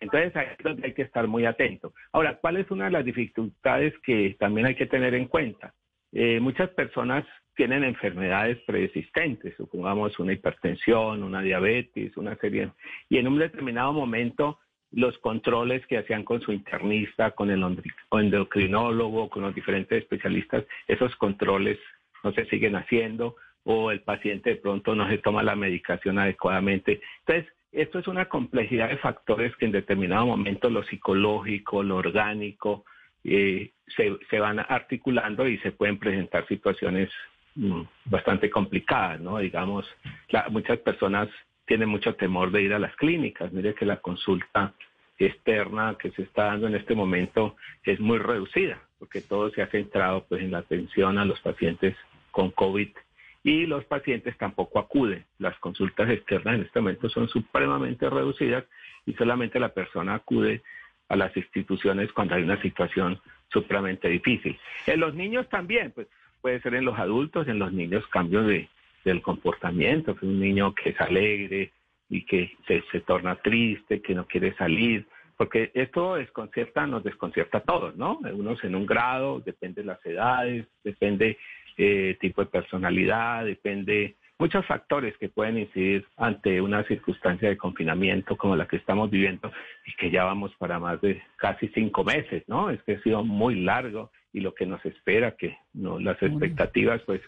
Entonces ahí es donde hay que estar muy atento. Ahora, ¿cuál es una de las dificultades que también hay que tener en cuenta? Eh, muchas personas tienen enfermedades preexistentes, supongamos una hipertensión, una diabetes, una serie, y en un determinado momento los controles que hacían con su internista, con el endocrinólogo, con los diferentes especialistas, esos controles no se siguen haciendo o el paciente de pronto no se toma la medicación adecuadamente. Entonces, esto es una complejidad de factores que en determinado momento lo psicológico, lo orgánico, eh, se, se, van articulando y se pueden presentar situaciones bastante complicada, ¿no? Digamos, muchas personas tienen mucho temor de ir a las clínicas. Mire que la consulta externa que se está dando en este momento es muy reducida, porque todo se ha centrado pues en la atención a los pacientes con COVID y los pacientes tampoco acuden. Las consultas externas en este momento son supremamente reducidas y solamente la persona acude a las instituciones cuando hay una situación supremamente difícil. En los niños también, pues puede ser en los adultos, en los niños cambios de, del comportamiento, un niño que es alegre y que se, se torna triste, que no quiere salir, porque esto desconcierta, nos desconcierta a todos, ¿no? Unos en un grado, depende de las edades, depende eh, tipo de personalidad, depende muchos factores que pueden incidir ante una circunstancia de confinamiento como la que estamos viviendo y que ya vamos para más de casi cinco meses, ¿no? Es que ha sido muy largo y lo que nos espera, que no las expectativas, pues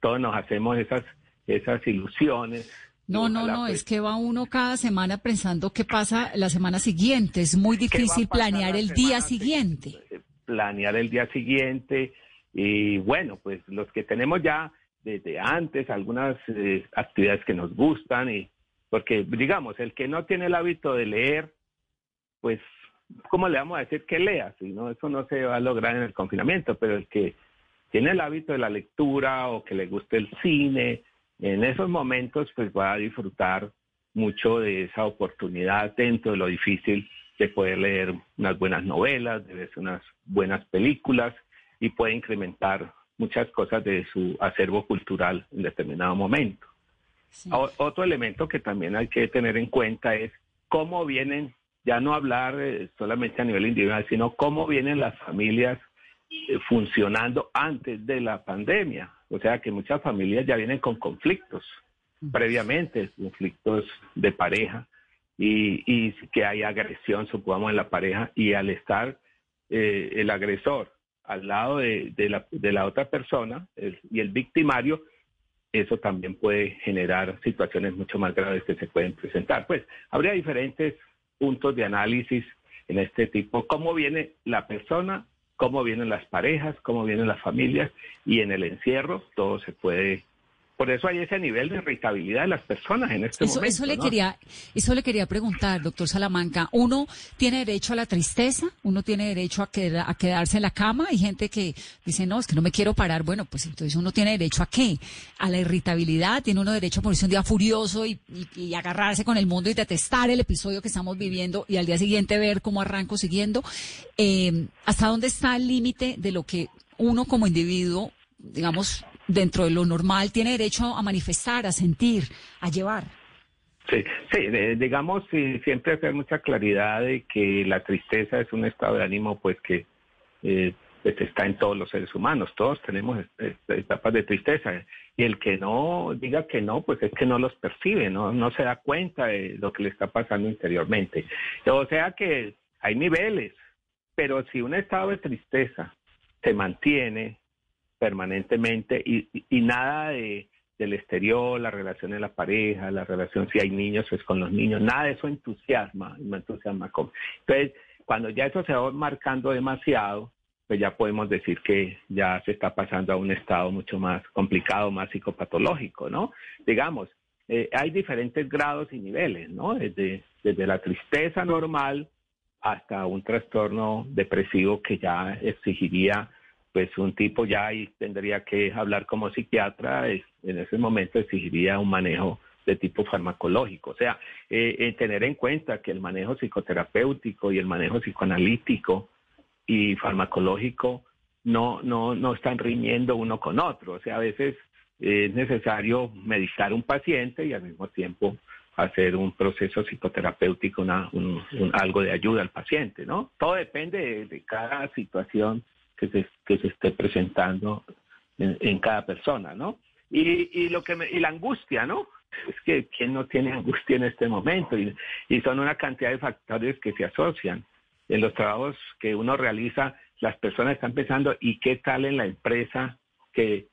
todos nos hacemos esas esas ilusiones. No, no, no, pues es que va uno cada semana pensando qué pasa la semana siguiente. Es muy difícil planear el día siguiente. Planear el día siguiente. Y bueno, pues los que tenemos ya desde antes algunas eh, actividades que nos gustan y porque digamos el que no tiene el hábito de leer pues cómo le vamos a decir que lea si no eso no se va a lograr en el confinamiento pero el que tiene el hábito de la lectura o que le guste el cine en esos momentos pues va a disfrutar mucho de esa oportunidad dentro de lo difícil de poder leer unas buenas novelas de ver unas buenas películas y puede incrementar muchas cosas de su acervo cultural en determinado momento. Otro elemento que también hay que tener en cuenta es cómo vienen, ya no hablar eh, solamente a nivel individual, sino cómo vienen las familias eh, funcionando antes de la pandemia. O sea que muchas familias ya vienen con conflictos previamente, conflictos de pareja y, y que hay agresión, supongamos, en la pareja y al estar eh, el agresor al lado de, la, de la, otra persona y el victimario, eso también puede generar situaciones mucho más graves que se pueden presentar. Pues habría diferentes puntos de análisis en este tipo, cómo viene la persona, cómo vienen las parejas, cómo vienen las familias y en el encierro todo se puede por eso hay ese nivel de irritabilidad de las personas en este eso, momento. Eso le, quería, eso le quería preguntar, doctor Salamanca. ¿Uno tiene derecho a la tristeza? ¿Uno tiene derecho a, a quedarse en la cama? Hay gente que dice, no, es que no me quiero parar. Bueno, pues entonces uno tiene derecho a qué? A la irritabilidad. Tiene uno derecho a ponerse un día furioso y, agarrarse con el mundo y detestar el episodio que estamos viviendo y al día siguiente ver cómo arranco siguiendo. Eh, ¿Hasta dónde está el límite de lo que uno como individuo, digamos, dentro de lo normal, tiene derecho a manifestar, a sentir, a llevar. Sí, sí, digamos, siempre hacer mucha claridad de que la tristeza es un estado de ánimo, pues que eh, pues, está en todos los seres humanos, todos tenemos etapas de tristeza, y el que no diga que no, pues es que no los percibe, no, no se da cuenta de lo que le está pasando interiormente. O sea que hay niveles, pero si un estado de tristeza se mantiene, permanentemente y, nada de, del exterior, la relación de la pareja, la relación si hay niños, pues con los niños, nada de eso entusiasma, me entusiasma. Entonces, cuando ya eso se va marcando demasiado, pues ya podemos decir que ya se está pasando a un estado mucho más complicado, más psicopatológico, ¿no? Digamos, eh, hay diferentes grados y niveles, ¿no? Desde, desde la tristeza normal hasta un trastorno depresivo que ya exigiría pues un tipo ya ahí tendría que hablar como psiquiatra, en ese momento exigiría un manejo de tipo farmacológico. O sea, eh, eh, tener en cuenta que el manejo psicoterapéutico y el manejo psicoanalítico y farmacológico no, no, no están riñendo uno con otro. O sea, a veces es necesario medicar un paciente y al mismo tiempo hacer un proceso psicoterapéutico, una, un, algo de ayuda al paciente, ¿no? Todo depende de cada situación que se, que se esté presentando en, cada persona, ¿no? Y, y, lo que y la angustia, ¿no? Es que quién no tiene angustia en este momento y, y son una cantidad de factores que se asocian en los trabajos que uno realiza, las personas están pensando y qué tal en la empresa que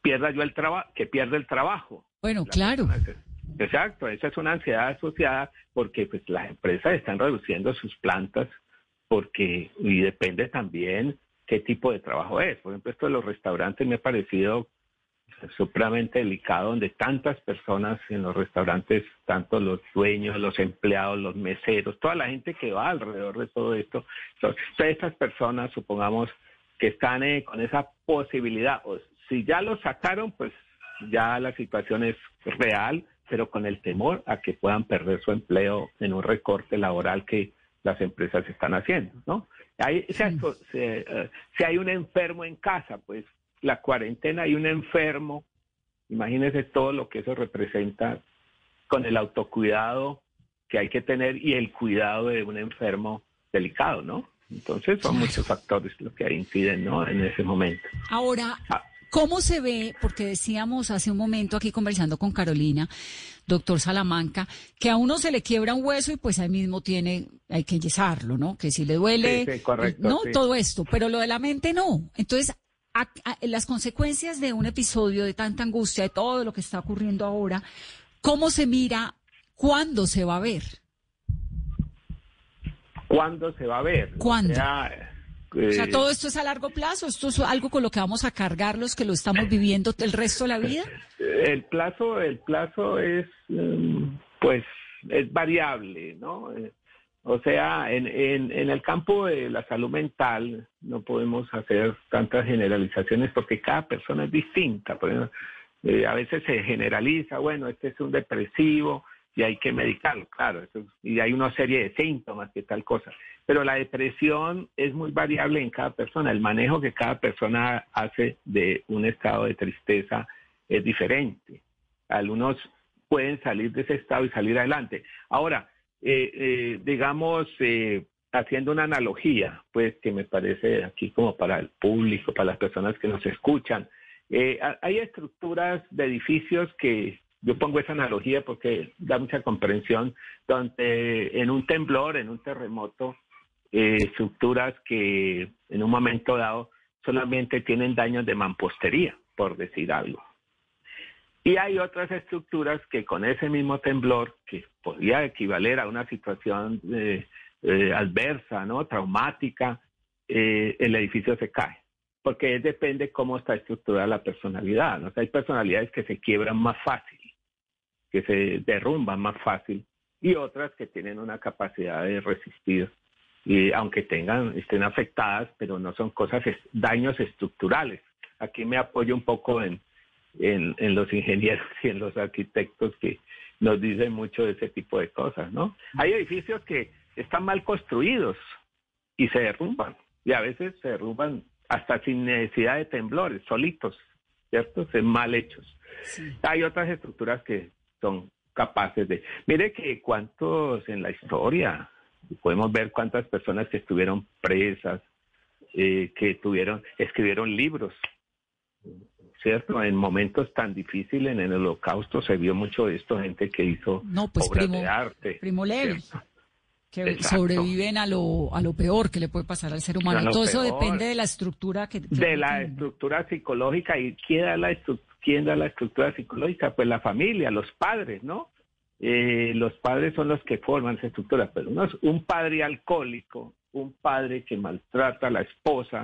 pierda yo el trabajo, que pierde el trabajo. Bueno, claro. Exacto, esa es una ansiedad asociada porque pues las empresas están reduciendo sus plantas porque y depende también qué tipo de trabajo es. Por ejemplo, esto de los restaurantes me ha parecido supremamente delicado, donde tantas personas en los restaurantes, tanto los dueños, los empleados, los meseros, toda la gente que va alrededor de todo esto, todas estas personas, supongamos, que están eh, con esa posibilidad, o si ya lo sacaron, pues ya la situación es real, pero con el temor a que puedan perder su empleo en un recorte laboral que las empresas están haciendo, ¿no? Hay, eh, si hay un enfermo en casa, pues la cuarentena hay un enfermo, imagínese todo lo que eso representa con el autocuidado que hay que tener y el cuidado de un enfermo delicado, ¿no? Entonces son muchos factores los que inciden, ¿no? En ese momento. Ahora, ah. ¿cómo se ve? Porque decíamos hace un momento aquí conversando con Carolina, doctor Salamanca, que a uno se le quiebra un hueso y pues ahí mismo tiene, hay que yesarlo, ¿no? Que si le duele, Sí, sí, correcto, no, sí. todo esto, pero lo de la mente no. Entonces, a- a- las consecuencias de un episodio de tanta angustia, de todo lo que está ocurriendo ahora, ¿cómo se mira? ¿Cuándo se va a ver? ¿Cuándo se va a ver? ¿Cuándo? O sea, O sea, eh, todo esto es a largo plazo, esto es algo con lo que vamos a cargar los que lo estamos viviendo el resto de la vida. El plazo, el plazo es, mm, pues, es variable, ¿no? Eh, O sea, en, en, en el campo de la salud mental no podemos hacer tantas generalizaciones porque cada persona es distinta. Por ejemplo, eh, a veces se generaliza, bueno, este es un depresivo y hay que medicarlo, claro, eso es- y hay una serie de síntomas que tal cosa. Pero la depresión es muy variable en cada persona. El manejo que cada persona hace de un estado de tristeza es diferente. Algunos pueden salir de ese estado y salir adelante. Ahora, eh, eh, digamos, eh, haciendo una analogía, pues que me parece aquí como para el público, para las personas que nos escuchan, eh, ha- hay estructuras de edificios que yo pongo esa analogía porque da mucha comprensión, donde en un temblor, en un terremoto, eh, estructuras que en un momento dado solamente tienen daños de mampostería, por decir algo. Y hay otras estructuras que con ese mismo temblor, que podría equivaler a una situación eh, eh, adversa, ¿no? traumática, el edificio se cae. Porque depende cómo está estructurada la personalidad. ¿no? Hay personalidades que se quiebran más fácil, que se derrumban más fácil, y otras que tienen una capacidad de resistir, y aunque tengan, estén afectadas, pero no son cosas, daños estructurales. Aquí me apoyo un poco en, en, en los ingenieros y en los arquitectos que nos dicen mucho de ese tipo de cosas, ¿no? Hay edificios que están mal construidos y se derrumban, y a veces se derrumban hasta sin necesidad de temblores, solitos, ¿cierto? Se mal hechos. Hay otras estructuras que son capaces de... Mire que cuántos en la historia, podemos ver cuántas personas que estuvieron presas, eh, que tuvieron, escribieron libros, ¿cierto? En momentos tan difíciles, en el holocausto se vio mucho de esto, gente que hizo No, pues obras primo, de arte. primo Levi, que Exacto. sobreviven a lo, a lo peor que le puede pasar al ser humano. Todo eso depende de la estructura que... que de la tiene. estructura psicológica y quién da la estru- quién da la estructura psicológica pues la familia los padres no Eh, los padres son los que forman esa estructura pero no es un padre alcohólico un padre que maltrata a la esposa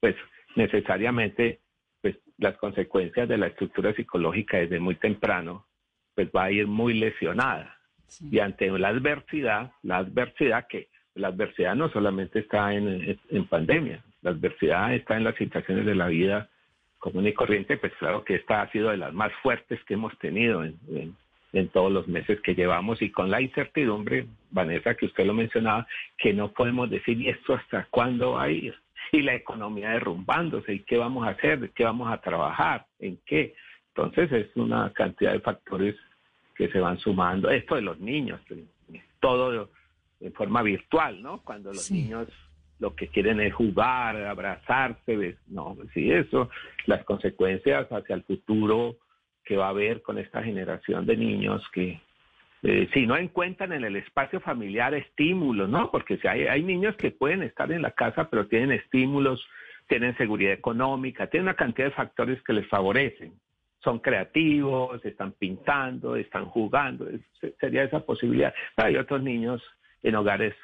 pues necesariamente pues las consecuencias de la estructura psicológica desde muy temprano pues va a ir muy lesionada. Y ante la adversidad la adversidad que la adversidad no solamente está en, en- en pandemia, la adversidad está en las situaciones de la vida común y corriente, pues claro que esta ha sido de las más fuertes que hemos tenido en, en- en todos los meses que llevamos y con la incertidumbre, Vanessa, que usted lo mencionaba, que no podemos decir y esto hasta cuándo va a ir y la economía derrumbándose y qué vamos a hacer, qué vamos a trabajar, en qué. Entonces es una cantidad de factores que se van sumando. Esto de los niños, todo en forma virtual, ¿no? Cuando los niños lo que quieren es jugar, abrazarse, no, sí, eso, las consecuencias hacia el futuro que va a haber con esta generación de niños que eh, si no encuentran en el espacio familiar estímulos, ¿no? Porque si hay, hay niños que pueden estar en la casa, pero tienen estímulos, tienen seguridad económica, tienen una cantidad de factores que les favorecen. Son creativos, están pintando, están jugando, sería esa posibilidad. Hay otros niños en hogares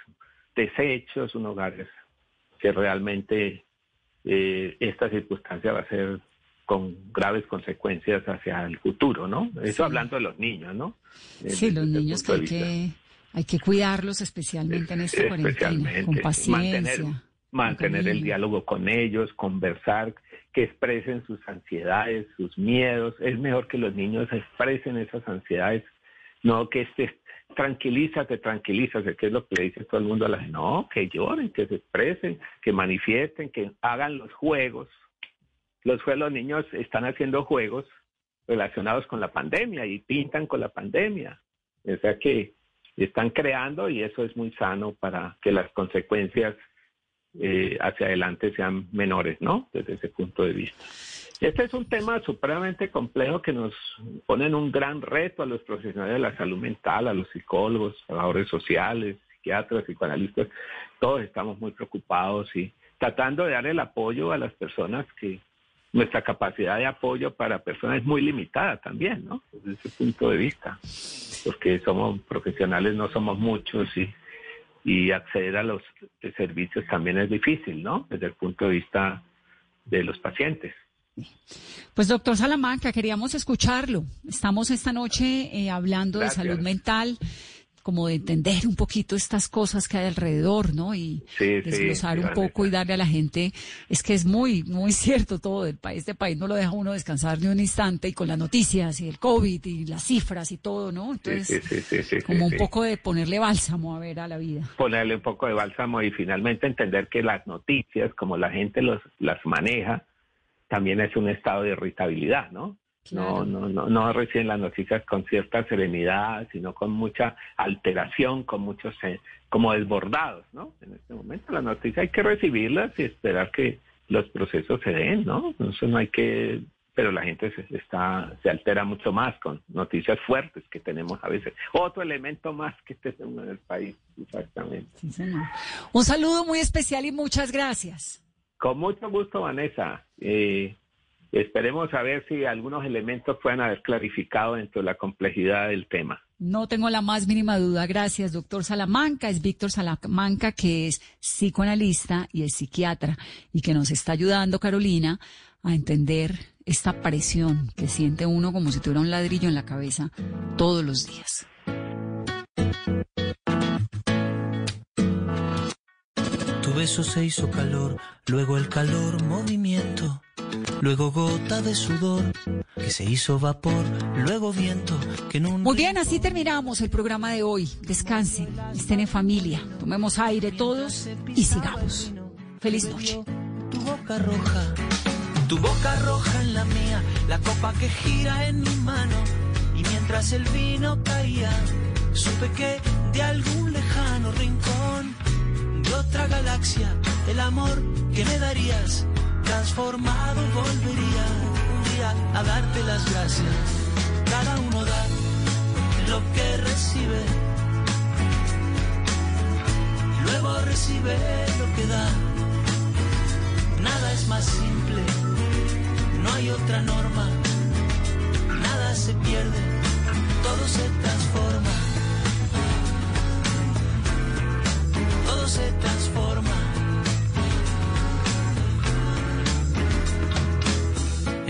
deshechos, en hogares que realmente eh, esta circunstancia va a ser con graves consecuencias hacia el futuro, ¿no? Eso hablando de los niños, ¿no? Sí, Desde los niños que hay que, hay que cuidarlos especialmente en esta cuarentena, con paciencia. Mantener, mantener el diálogo con ellos, conversar, que expresen sus ansiedades, sus miedos. Es mejor que los niños expresen esas ansiedades, no que estés tranquilízate, tranquilízate, que es lo que le dice todo el mundo a la gente. No, que lloren, que se expresen, que manifiesten, que hagan los juegos. Los, jue- los niños están haciendo juegos relacionados con la pandemia y pintan con la pandemia. O sea que están creando y eso es muy sano para que las consecuencias eh, hacia adelante sean menores, ¿no? Desde ese punto de vista. Este es un tema supremamente complejo que nos pone en un gran reto a los profesionales de la salud mental, a los psicólogos, trabajadores sociales, psiquiatras, psicoanalistas. Todos estamos muy preocupados y tratando de dar el apoyo a las personas que nuestra capacidad de apoyo para personas es muy limitada también, ¿no? Desde ese punto de vista, porque somos profesionales, no somos muchos y, y acceder a los servicios también es difícil, ¿no? Desde el punto de vista de los pacientes. Pues doctor Salamanca, queríamos escucharlo. Estamos esta noche eh, hablando de salud mental, como de entender un poquito estas cosas que hay alrededor, ¿no? Y desglosar un poco y darle a la gente, es que es muy, muy cierto todo del país. Este país no lo deja uno descansar ni un instante y con las noticias y el COVID y las cifras y todo, ¿no? Entonces, como un poco de ponerle bálsamo a ver a la vida. Ponerle un poco de bálsamo y finalmente entender que las noticias, como la gente los, las maneja, también es un estado de irritabilidad, ¿no? No, no, no, no reciben las noticias con cierta serenidad, sino con mucha alteración, con muchos eh, como desbordados, ¿no? En este momento las noticias hay que recibirlas y esperar que los procesos se den, ¿no? Eso no hay que, pero la gente se está se altera mucho más con noticias fuertes que tenemos a veces. Otro elemento más que tenemos en el país, exactamente. Un saludo muy especial y muchas gracias. Con mucho gusto, Vanessa. Eh, esperemos a ver si algunos elementos puedan haber clarificado dentro de la complejidad del tema. No tengo la más mínima duda. Gracias, doctor Salamanca. Es Víctor Salamanca, que es psicoanalista y es psiquiatra y que nos está ayudando, Carolina, a entender esta presión que siente uno como si tuviera un ladrillo en la cabeza todos los días. Tu beso se hizo calor, luego el calor movimiento, luego gota de sudor que se hizo vapor, luego viento que no. Muy bien, así terminamos el programa de hoy. Descansen, estén en familia, tomemos aire todos y sigamos. Feliz noche. Tu boca roja, tu boca roja en la mía, la copa que gira en mi mano y mientras el vino caía, supe que de algún lejano rincón otra galaxia, el amor que me darías, transformado volvería un día a darte las gracias. Cada uno da lo que recibe, luego recibe lo que da. Nada es más simple, no hay otra norma, nada se pierde, todo se transforma. se transforma.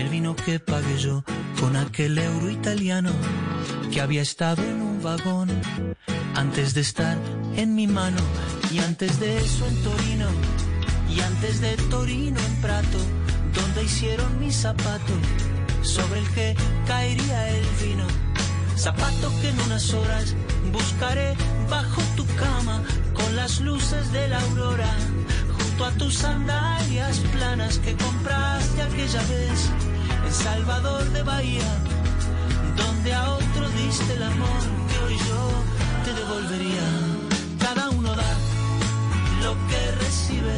El vino que pagué yo con aquel euro italiano que había estado en un vagón antes de estar en mi mano y antes de eso en Torino y antes de Torino en Prato donde hicieron mi zapato sobre el que caería el vino. Zapato que en unas horas buscaré bajo tu cama con las luces de la aurora, junto a tus sandalias planas que compraste aquella vez en Salvador de Bahía, donde a otro diste el amor que hoy yo te devolvería. Cada uno da lo que recibe,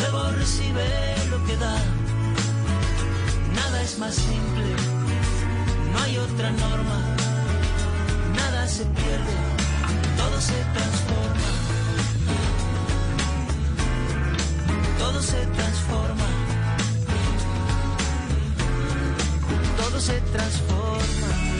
luego recibe lo que da. Nada es más simple, no hay otra norma se pierde, todo se transforma. Todo se transforma. se transforma.